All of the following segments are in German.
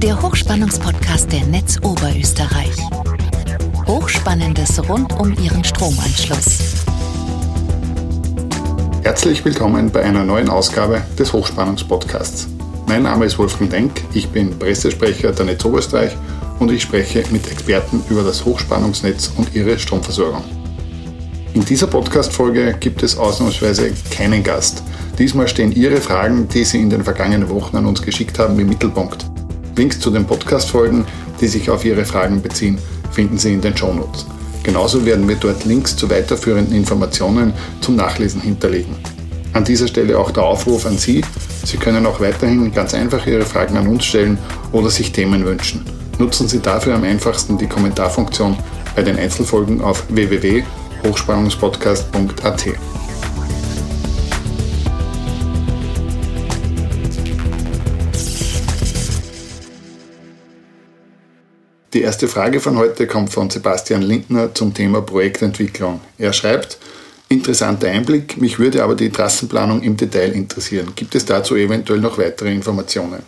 der Hochspannungspodcast der Netz Oberösterreich. Hochspannendes rund um Ihren Stromanschluss. Herzlich willkommen bei einer neuen Ausgabe des Hochspannungspodcasts. Mein Name ist Wolfgang Denk, ich bin Pressesprecher der Netz Oberösterreich und ich spreche mit Experten über das Hochspannungsnetz und ihre Stromversorgung. In dieser Podcast-Folge gibt es ausnahmsweise keinen Gast. Diesmal stehen Ihre Fragen, die Sie in den vergangenen Wochen an uns geschickt haben, im Mittelpunkt. Links zu den Podcast-Folgen, die sich auf Ihre Fragen beziehen, finden Sie in den Shownotes. Genauso werden wir dort Links zu weiterführenden Informationen zum Nachlesen hinterlegen. An dieser Stelle auch der Aufruf an Sie. Sie können auch weiterhin ganz einfach Ihre Fragen an uns stellen oder sich Themen wünschen. Nutzen Sie dafür am einfachsten die Kommentarfunktion bei den Einzelfolgen auf www.hochspannungspodcast.at. Die erste Frage von heute kommt von Sebastian Lindner zum Thema Projektentwicklung. Er schreibt, interessanter Einblick, mich würde aber die Trassenplanung im Detail interessieren. Gibt es dazu eventuell noch weitere Informationen?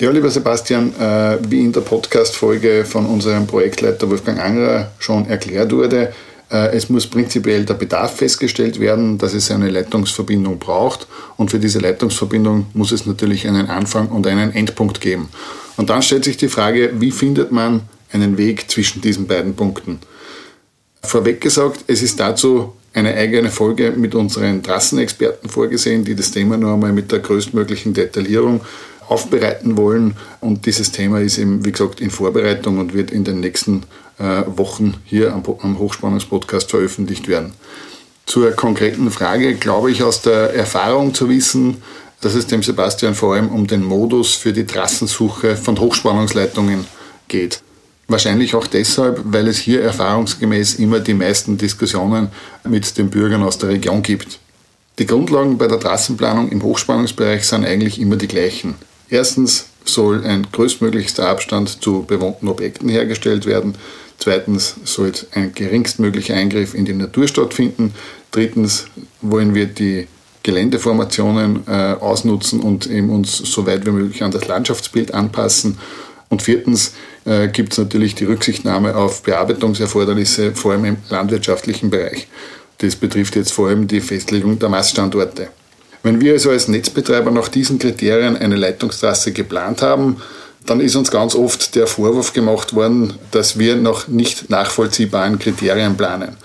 Ja, lieber Sebastian, äh, wie in der Podcast-Folge von unserem Projektleiter Wolfgang Angerer schon erklärt wurde, äh, es muss prinzipiell der Bedarf festgestellt werden, dass es eine Leitungsverbindung braucht und für diese Leitungsverbindung muss es natürlich einen Anfang und einen Endpunkt geben. Und dann stellt sich die Frage, wie findet man einen Weg zwischen diesen beiden Punkten? Vorweg gesagt, es ist dazu eine eigene Folge mit unseren Trassenexperten vorgesehen, die das Thema nur einmal mit der größtmöglichen Detaillierung aufbereiten wollen. Und dieses Thema ist eben, wie gesagt, in Vorbereitung und wird in den nächsten äh, Wochen hier am, am Hochspannungspodcast veröffentlicht werden. Zur konkreten Frage glaube ich aus der Erfahrung zu wissen, dass es dem Sebastian vor allem um den Modus für die Trassensuche von Hochspannungsleitungen geht. Wahrscheinlich auch deshalb, weil es hier erfahrungsgemäß immer die meisten Diskussionen mit den Bürgern aus der Region gibt. Die Grundlagen bei der Trassenplanung im Hochspannungsbereich sind eigentlich immer die gleichen. Erstens soll ein größtmöglichster Abstand zu bewohnten Objekten hergestellt werden. Zweitens soll ein geringstmöglicher Eingriff in die Natur stattfinden. Drittens wollen wir die Geländeformationen äh, ausnutzen und eben uns so weit wie möglich an das Landschaftsbild anpassen. Und viertens äh, gibt es natürlich die Rücksichtnahme auf Bearbeitungserfordernisse, vor allem im landwirtschaftlichen Bereich. Das betrifft jetzt vor allem die Festlegung der Maststandorte. Wenn wir also als Netzbetreiber nach diesen Kriterien eine Leitungstrasse geplant haben, dann ist uns ganz oft der Vorwurf gemacht worden, dass wir nach nicht nachvollziehbaren Kriterien planen.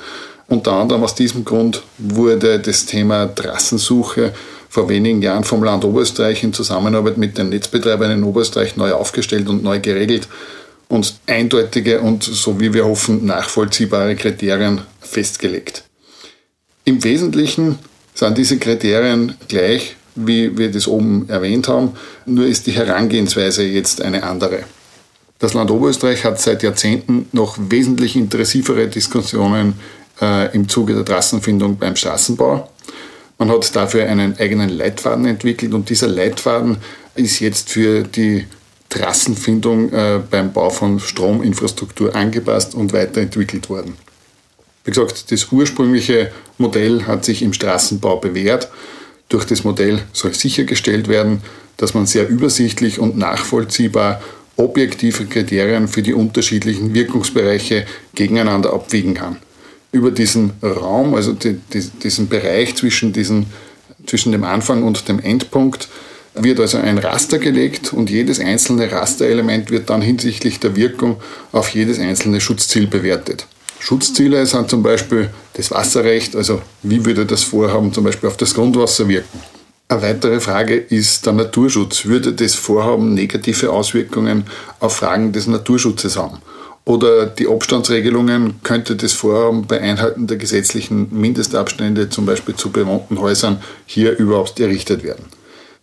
Unter anderem aus diesem Grund wurde das Thema Trassensuche vor wenigen Jahren vom Land Oberösterreich in Zusammenarbeit mit den Netzbetreibern in Oberösterreich neu aufgestellt und neu geregelt und eindeutige und, so wie wir hoffen, nachvollziehbare Kriterien festgelegt. Im Wesentlichen sind diese Kriterien gleich, wie wir das oben erwähnt haben, nur ist die Herangehensweise jetzt eine andere. Das Land Oberösterreich hat seit Jahrzehnten noch wesentlich intensivere Diskussionen äh, im Zuge der Trassenfindung beim Straßenbau. Man hat dafür einen eigenen Leitfaden entwickelt und dieser Leitfaden ist jetzt für die Trassenfindung äh, beim Bau von Strominfrastruktur angepasst und weiterentwickelt worden. Wie gesagt, das ursprüngliche Modell hat sich im Straßenbau bewährt. Durch das Modell soll sichergestellt werden, dass man sehr übersichtlich und nachvollziehbar objektive Kriterien für die unterschiedlichen Wirkungsbereiche gegeneinander abwiegen kann über diesen Raum, also die, die, diesen Bereich zwischen, diesen, zwischen dem Anfang und dem Endpunkt, wird also ein Raster gelegt und jedes einzelne Rasterelement wird dann hinsichtlich der Wirkung auf jedes einzelne Schutzziel bewertet. Schutzziele sind zum Beispiel das Wasserrecht, also wie würde das Vorhaben zum Beispiel auf das Grundwasser wirken. Eine weitere Frage ist der Naturschutz. Würde das Vorhaben negative Auswirkungen auf Fragen des Naturschutzes haben? Oder die Abstandsregelungen könnte das Vorhaben bei Einhalten der gesetzlichen Mindestabstände, zum Beispiel zu bewohnten Häusern, hier überhaupt errichtet werden?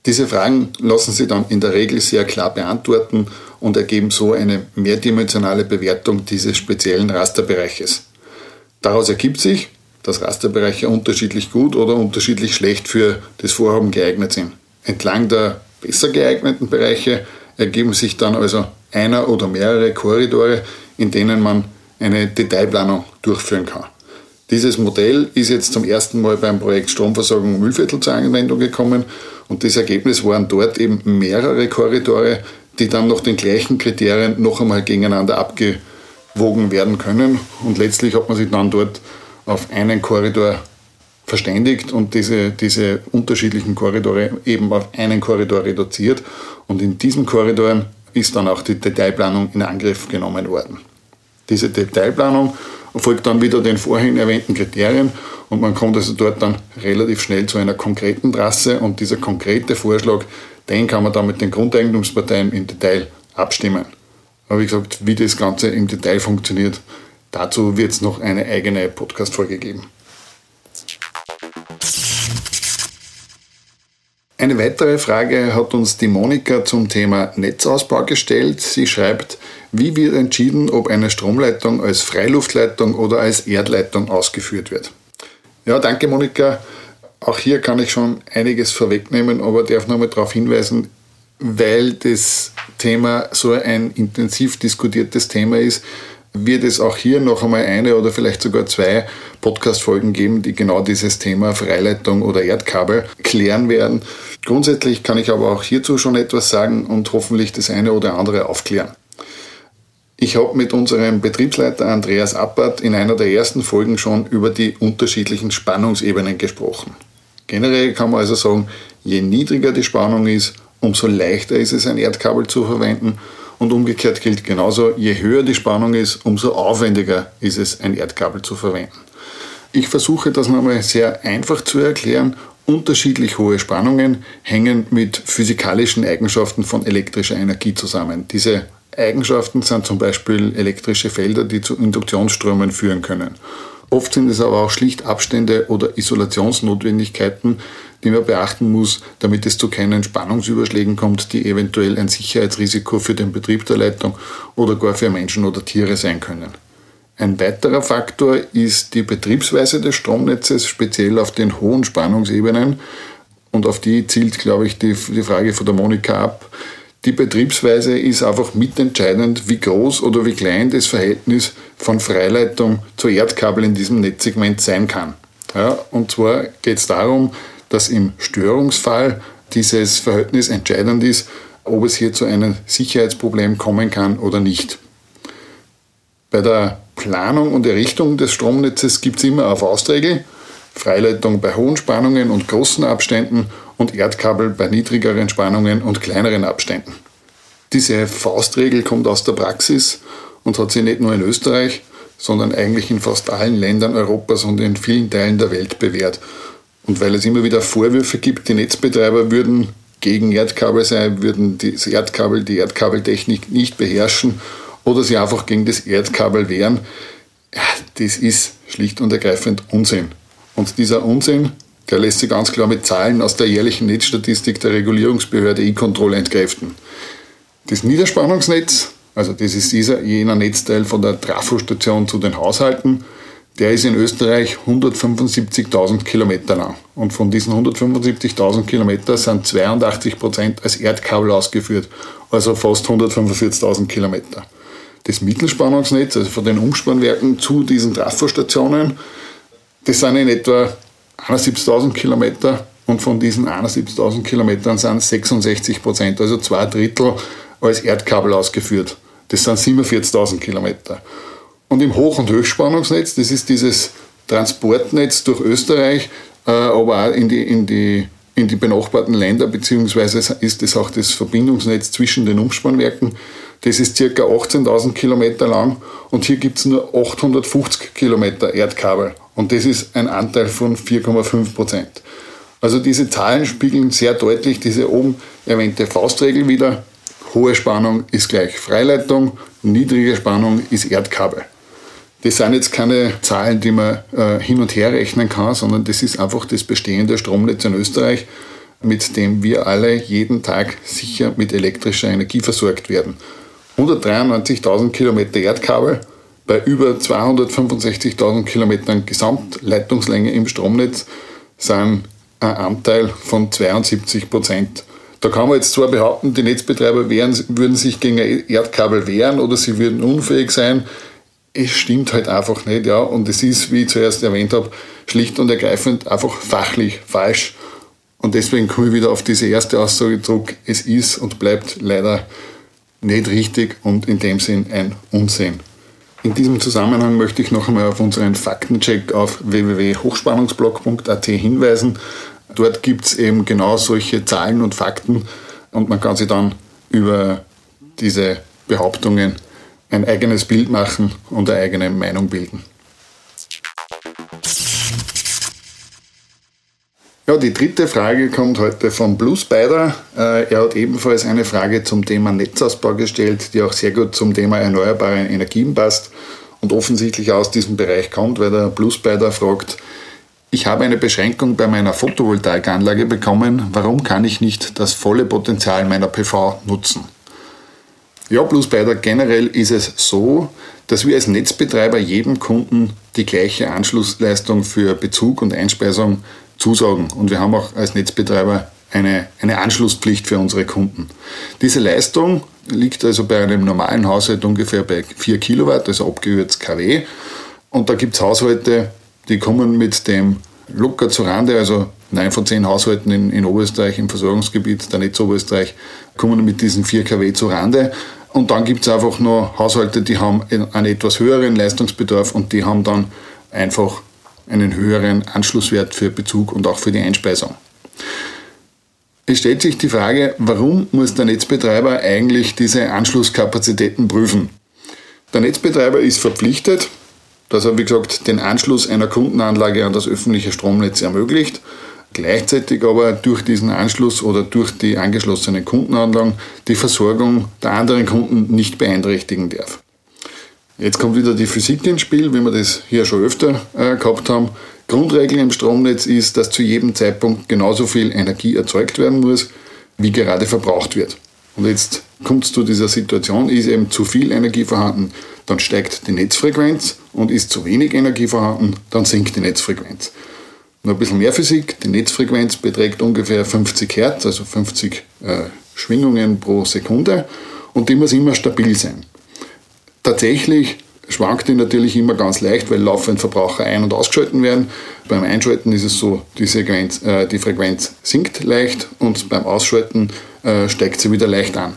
Diese Fragen lassen sich dann in der Regel sehr klar beantworten und ergeben so eine mehrdimensionale Bewertung dieses speziellen Rasterbereiches. Daraus ergibt sich, dass Rasterbereiche unterschiedlich gut oder unterschiedlich schlecht für das Vorhaben geeignet sind. Entlang der besser geeigneten Bereiche ergeben sich dann also einer oder mehrere Korridore, in denen man eine Detailplanung durchführen kann. Dieses Modell ist jetzt zum ersten Mal beim Projekt Stromversorgung Mühlviertel zur Anwendung gekommen und das Ergebnis waren dort eben mehrere Korridore, die dann nach den gleichen Kriterien noch einmal gegeneinander abgewogen werden können. Und letztlich hat man sich dann dort auf einen Korridor verständigt und diese, diese unterschiedlichen Korridore eben auf einen Korridor reduziert. Und in diesem Korridor ist dann auch die Detailplanung in Angriff genommen worden. Diese Detailplanung folgt dann wieder den vorhin erwähnten Kriterien und man kommt also dort dann relativ schnell zu einer konkreten Trasse und dieser konkrete Vorschlag, den kann man dann mit den Grundeigentumsparteien im Detail abstimmen. Aber wie gesagt, wie das Ganze im Detail funktioniert, dazu wird es noch eine eigene Podcast-Folge geben. Eine weitere Frage hat uns die Monika zum Thema Netzausbau gestellt. Sie schreibt, wie wird entschieden, ob eine Stromleitung als Freiluftleitung oder als Erdleitung ausgeführt wird? Ja, danke Monika. Auch hier kann ich schon einiges vorwegnehmen, aber darf nochmal darauf hinweisen, weil das Thema so ein intensiv diskutiertes Thema ist, wird es auch hier noch einmal eine oder vielleicht sogar zwei Podcast-Folgen geben, die genau dieses Thema Freileitung oder Erdkabel klären werden. Grundsätzlich kann ich aber auch hierzu schon etwas sagen und hoffentlich das eine oder andere aufklären. Ich habe mit unserem Betriebsleiter Andreas Appert in einer der ersten Folgen schon über die unterschiedlichen Spannungsebenen gesprochen. Generell kann man also sagen, je niedriger die Spannung ist, umso leichter ist es, ein Erdkabel zu verwenden und umgekehrt gilt genauso, je höher die Spannung ist, umso aufwendiger ist es, ein Erdkabel zu verwenden. Ich versuche das nochmal sehr einfach zu erklären. Unterschiedlich hohe Spannungen hängen mit physikalischen Eigenschaften von elektrischer Energie zusammen. Diese Eigenschaften sind zum Beispiel elektrische Felder, die zu Induktionsströmen führen können. Oft sind es aber auch schlicht Abstände oder Isolationsnotwendigkeiten, die man beachten muss, damit es zu keinen Spannungsüberschlägen kommt, die eventuell ein Sicherheitsrisiko für den Betrieb der Leitung oder gar für Menschen oder Tiere sein können. Ein weiterer Faktor ist die Betriebsweise des Stromnetzes, speziell auf den hohen Spannungsebenen. Und auf die zielt, glaube ich, die, die Frage von der Monika ab. Die Betriebsweise ist einfach mitentscheidend, wie groß oder wie klein das Verhältnis von Freileitung zu Erdkabel in diesem Netzsegment sein kann. Ja, und zwar geht es darum, dass im Störungsfall dieses Verhältnis entscheidend ist, ob es hier zu einem Sicherheitsproblem kommen kann oder nicht. Bei der Planung und Errichtung des Stromnetzes gibt es immer eine Faustregel. Freileitung bei hohen Spannungen und großen Abständen und Erdkabel bei niedrigeren Spannungen und kleineren Abständen. Diese Faustregel kommt aus der Praxis und hat sich nicht nur in Österreich, sondern eigentlich in fast allen Ländern Europas und in vielen Teilen der Welt bewährt. Und weil es immer wieder Vorwürfe gibt, die Netzbetreiber würden gegen Erdkabel sein, würden das Erdkabel, die Erdkabeltechnik nicht beherrschen oder sie einfach gegen das Erdkabel wehren, das ist schlicht und ergreifend Unsinn. Und dieser Unsinn, der lässt sich ganz klar mit Zahlen aus der jährlichen Netzstatistik der Regulierungsbehörde E-Control entkräften. Das Niederspannungsnetz, also das ist dieser, jener Netzteil von der Trafostation zu den Haushalten, der ist in Österreich 175.000 Kilometer lang. Und von diesen 175.000 Kilometern sind 82 Prozent als Erdkabel ausgeführt, also fast 145.000 Kilometer. Das Mittelspannungsnetz, also von den Umspannwerken zu diesen Trafostationen, das sind in etwa 71.000 Kilometer und von diesen 71.000 Kilometern sind 66 Prozent, also zwei Drittel, als Erdkabel ausgeführt. Das sind 47.000 Kilometer. Und im Hoch- und Höchstspannungsnetz, das ist dieses Transportnetz durch Österreich, äh, aber auch in die, in, die, in die benachbarten Länder, beziehungsweise ist es auch das Verbindungsnetz zwischen den Umspannwerken. Das ist circa 18.000 Kilometer lang und hier gibt es nur 850 Kilometer Erdkabel und das ist ein Anteil von 4,5 Prozent. Also diese Zahlen spiegeln sehr deutlich diese oben erwähnte Faustregel wieder. Hohe Spannung ist gleich Freileitung, niedrige Spannung ist Erdkabel. Das sind jetzt keine Zahlen, die man äh, hin und her rechnen kann, sondern das ist einfach das bestehende Stromnetz in Österreich, mit dem wir alle jeden Tag sicher mit elektrischer Energie versorgt werden. 193.000 Kilometer Erdkabel bei über 265.000 Kilometern Gesamtleitungslänge im Stromnetz sind ein Anteil von 72 Prozent. Da kann man jetzt zwar behaupten, die Netzbetreiber wären, würden sich gegen Erdkabel wehren oder sie würden unfähig sein es stimmt halt einfach nicht, ja. Und es ist, wie ich zuerst erwähnt habe, schlicht und ergreifend einfach fachlich falsch. Und deswegen komme ich wieder auf diese erste Aussage zurück. Es ist und bleibt leider nicht richtig und in dem Sinn ein Unsinn. In diesem Zusammenhang möchte ich noch einmal auf unseren Faktencheck auf www.hochspannungsblog.at hinweisen. Dort gibt es eben genau solche Zahlen und Fakten und man kann sich dann über diese Behauptungen ein eigenes Bild machen und eine eigene Meinung bilden. Ja, die dritte Frage kommt heute von Blues Beider. Äh, er hat ebenfalls eine Frage zum Thema Netzausbau gestellt, die auch sehr gut zum Thema erneuerbare Energien passt und offensichtlich aus diesem Bereich kommt, weil der Blues Beider fragt, ich habe eine Beschränkung bei meiner Photovoltaikanlage bekommen, warum kann ich nicht das volle Potenzial meiner PV nutzen? Ja, Blues Beider, generell ist es so, dass wir als Netzbetreiber jedem Kunden die gleiche Anschlussleistung für Bezug und Einspeisung zusagen. Und wir haben auch als Netzbetreiber eine, eine Anschlusspflicht für unsere Kunden. Diese Leistung liegt also bei einem normalen Haushalt ungefähr bei 4 Kilowatt, also abgehört kW. Und da gibt es Haushalte, die kommen mit dem locker zu Rande, also 9 von 10 Haushalten in, in Oberösterreich, im Versorgungsgebiet der Netz Oberösterreich, kommen mit diesen 4 kW zu Rande. Und dann gibt es einfach noch Haushalte, die haben einen etwas höheren Leistungsbedarf und die haben dann einfach einen höheren Anschlusswert für Bezug und auch für die Einspeisung. Es stellt sich die Frage, warum muss der Netzbetreiber eigentlich diese Anschlusskapazitäten prüfen? Der Netzbetreiber ist verpflichtet, dass er, wie gesagt, den Anschluss einer Kundenanlage an das öffentliche Stromnetz ermöglicht, gleichzeitig aber durch diesen Anschluss oder durch die angeschlossenen Kundenanlagen die Versorgung der anderen Kunden nicht beeinträchtigen darf. Jetzt kommt wieder die Physik ins Spiel, wie wir das hier schon öfter äh, gehabt haben. Grundregel im Stromnetz ist, dass zu jedem Zeitpunkt genauso viel Energie erzeugt werden muss, wie gerade verbraucht wird. Und jetzt kommt es zu dieser Situation, ist eben zu viel Energie vorhanden, dann steigt die Netzfrequenz und ist zu wenig Energie vorhanden, dann sinkt die Netzfrequenz. Noch ein bisschen mehr Physik, die Netzfrequenz beträgt ungefähr 50 Hertz, also 50 äh, Schwingungen pro Sekunde und die muss immer stabil sein. Tatsächlich schwankt die natürlich immer ganz leicht, weil laufend Verbraucher ein- und ausgeschalten werden. Beim Einschalten ist es so, die, Sequenz, äh, die Frequenz sinkt leicht und beim Ausschalten äh, steigt sie wieder leicht an.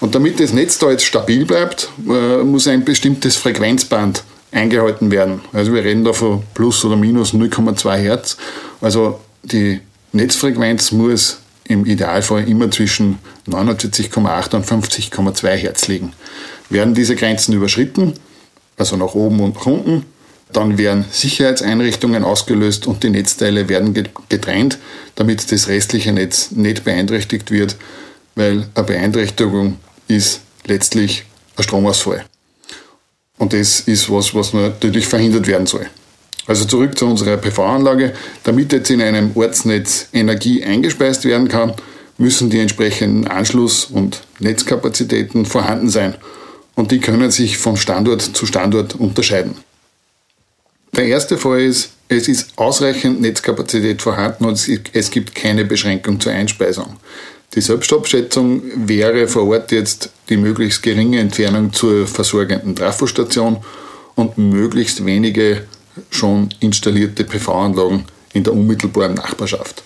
Und damit das Netz da jetzt stabil bleibt, äh, muss ein bestimmtes Frequenzband eingehalten werden. Also wir reden da von plus oder minus 0,2 Hertz. Also die Netzfrequenz muss im Idealfall immer zwischen 49,8 und 50,2 Hertz liegen. Werden diese Grenzen überschritten, also nach oben und nach unten, dann werden Sicherheitseinrichtungen ausgelöst und die Netzteile werden getrennt, damit das restliche Netz nicht beeinträchtigt wird, weil eine Beeinträchtigung ist letztlich ein Stromausfall. Und das ist was, was natürlich verhindert werden soll. Also zurück zu unserer PV-Anlage. Damit jetzt in einem Ortsnetz Energie eingespeist werden kann, müssen die entsprechenden Anschluss- und Netzkapazitäten vorhanden sein und die können sich von Standort zu Standort unterscheiden. Der erste Fall ist, es ist ausreichend Netzkapazität vorhanden und es gibt keine Beschränkung zur Einspeisung. Die Selbstabschätzung wäre vor Ort jetzt die möglichst geringe Entfernung zur versorgenden Trafostation und möglichst wenige schon installierte PV-Anlagen in der unmittelbaren Nachbarschaft.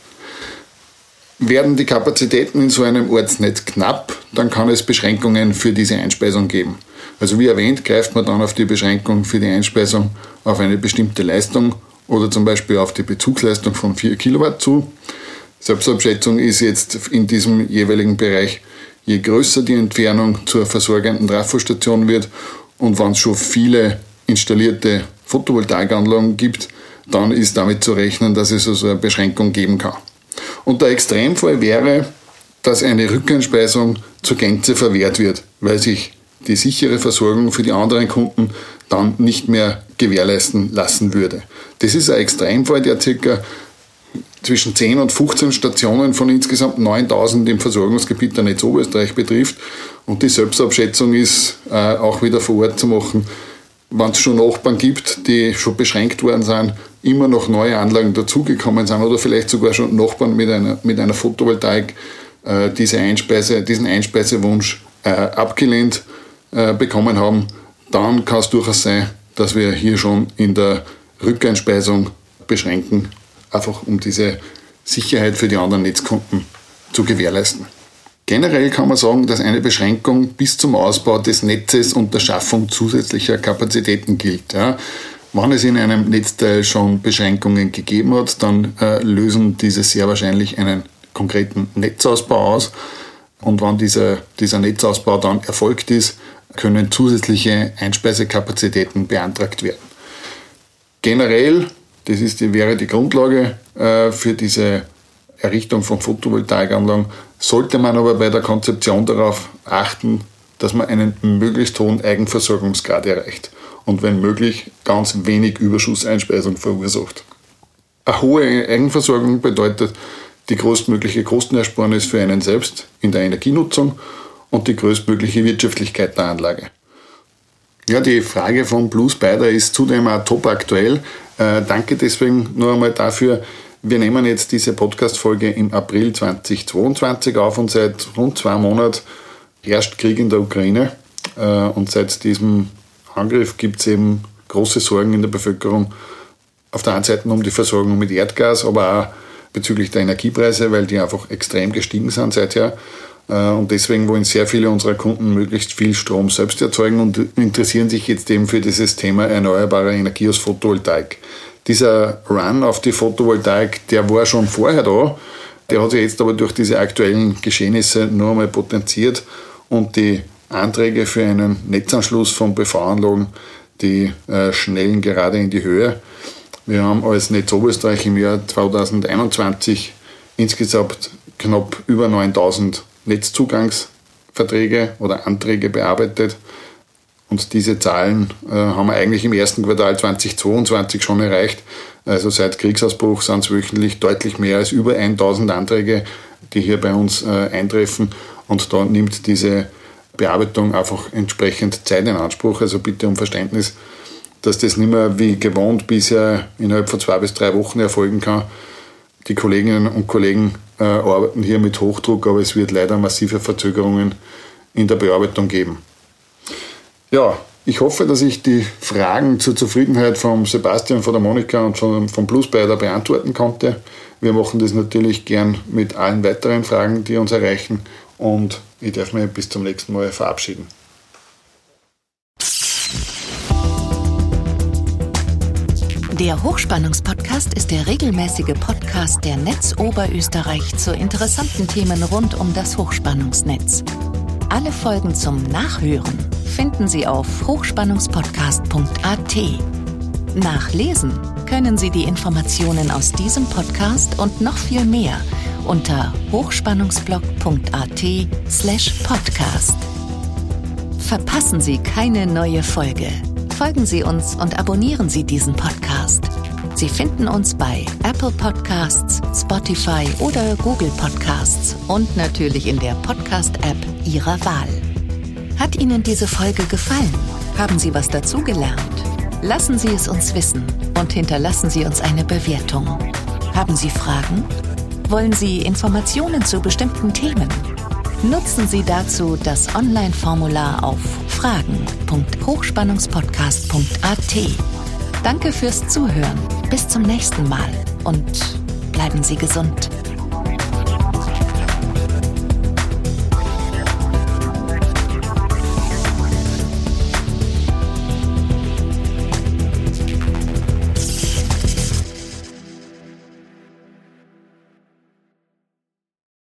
Werden die Kapazitäten in so einem Ortsnetz knapp, dann kann es Beschränkungen für diese Einspeisung geben. Also wie erwähnt, greift man dann auf die Beschränkung für die Einspeisung auf eine bestimmte Leistung oder zum Beispiel auf die Bezugsleistung von 4 Kilowatt zu. Selbstabschätzung ist jetzt in diesem jeweiligen Bereich, je größer die Entfernung zur versorgenden Trafostation wird und wenn es schon viele installierte Photovoltaikanlagen gibt, dann ist damit zu rechnen, dass es also eine Beschränkung geben kann. Und der Extremfall wäre, dass eine Rückeinspeisung zur Gänze verwehrt wird, weil sich die sichere Versorgung für die anderen Kunden dann nicht mehr gewährleisten lassen würde. Das ist ein Extremfall, der circa zwischen 10 und 15 Stationen von insgesamt 9000 im Versorgungsgebiet der Netz Oberösterreich betrifft. Und die Selbstabschätzung ist äh, auch wieder vor Ort zu machen, wenn es schon Nachbarn gibt, die schon beschränkt worden sind, immer noch neue Anlagen dazugekommen sind oder vielleicht sogar schon Nachbarn mit einer, mit einer Photovoltaik äh, diese Einspeise, diesen Einspeisewunsch äh, abgelehnt äh, bekommen haben, dann kann es durchaus sein, dass wir hier schon in der Rückeinspeisung beschränken, einfach um diese Sicherheit für die anderen Netzkunden zu gewährleisten. Generell kann man sagen, dass eine Beschränkung bis zum Ausbau des Netzes und der Schaffung zusätzlicher Kapazitäten gilt. Ja. Wenn es in einem Netzteil schon Beschränkungen gegeben hat, dann äh, lösen diese sehr wahrscheinlich einen konkreten Netzausbau aus. Und wenn dieser, dieser Netzausbau dann erfolgt ist, können zusätzliche Einspeisekakazitäten beantragt werden. Generell, das ist wäre die Grundlage äh, für diese Errichtung von Photovoltaikanlagen, sollte man aber bei der Konzeption darauf achten, dass man einen möglichst hohen Eigenversorgungsgrad erreicht und wenn möglich ganz wenig Überschusseinspeisung verursacht. Eine hohe Eigenversorgung bedeutet die größtmögliche Kostenersparnis für einen selbst in der Energienutzung und die größtmögliche Wirtschaftlichkeit der Anlage. Ja, die Frage von Blues Spider ist zudem auch top aktuell. Äh, danke deswegen nur einmal dafür. Wir nehmen jetzt diese Podcast-Folge im April 2022 auf und seit rund zwei Monaten herrscht Krieg in der Ukraine. Äh, und seit diesem Angriff gibt es eben große Sorgen in der Bevölkerung. Auf der einen Seite um die Versorgung mit Erdgas, aber auch bezüglich der Energiepreise, weil die einfach extrem gestiegen sind seither. Äh, und deswegen wollen sehr viele unserer Kunden möglichst viel Strom selbst erzeugen und interessieren sich jetzt eben für dieses Thema erneuerbare Energie aus Photovoltaik. Dieser Run auf die Photovoltaik, der war schon vorher da. Der hat sich jetzt aber durch diese aktuellen Geschehnisse nur einmal potenziert und die Anträge für einen Netzanschluss von PV-Anlagen, die äh, schnellen gerade in die Höhe. Wir haben als Netz Oberösterreich im Jahr 2021 insgesamt knapp über 9000 Netzzugangsverträge oder Anträge bearbeitet. Und diese Zahlen äh, haben wir eigentlich im ersten Quartal 2022 schon erreicht. Also seit Kriegsausbruch sind es wöchentlich deutlich mehr als über 1000 Anträge, die hier bei uns äh, eintreffen. Und da nimmt diese Bearbeitung einfach entsprechend Zeit in Anspruch. Also bitte um Verständnis, dass das nicht mehr wie gewohnt bisher innerhalb von zwei bis drei Wochen erfolgen kann. Die Kolleginnen und Kollegen äh, arbeiten hier mit Hochdruck, aber es wird leider massive Verzögerungen in der Bearbeitung geben. Ja, ich hoffe, dass ich die Fragen zur Zufriedenheit von Sebastian, von der Monika und von, von Bluesbider beantworten konnte. Wir machen das natürlich gern mit allen weiteren Fragen, die uns erreichen. Und ich darf mich bis zum nächsten Mal verabschieden. Der Hochspannungspodcast ist der regelmäßige Podcast der Netz Oberösterreich zu interessanten Themen rund um das Hochspannungsnetz. Alle Folgen zum Nachhören finden Sie auf hochspannungspodcast.at. Nachlesen können Sie die Informationen aus diesem Podcast und noch viel mehr unter hochspannungsblog.at/podcast. Verpassen Sie keine neue Folge folgen Sie uns und abonnieren Sie diesen Podcast. Sie finden uns bei Apple Podcasts, Spotify oder Google Podcasts und natürlich in der Podcast-App Ihrer Wahl. Hat Ihnen diese Folge gefallen? Haben Sie was dazugelernt? Lassen Sie es uns wissen und hinterlassen Sie uns eine Bewertung. Haben Sie Fragen? Wollen Sie Informationen zu bestimmten Themen? Nutzen Sie dazu das Online-Formular auf fragen.hochspannungspodcast.at. Danke fürs Zuhören. Bis zum nächsten Mal und bleiben Sie gesund.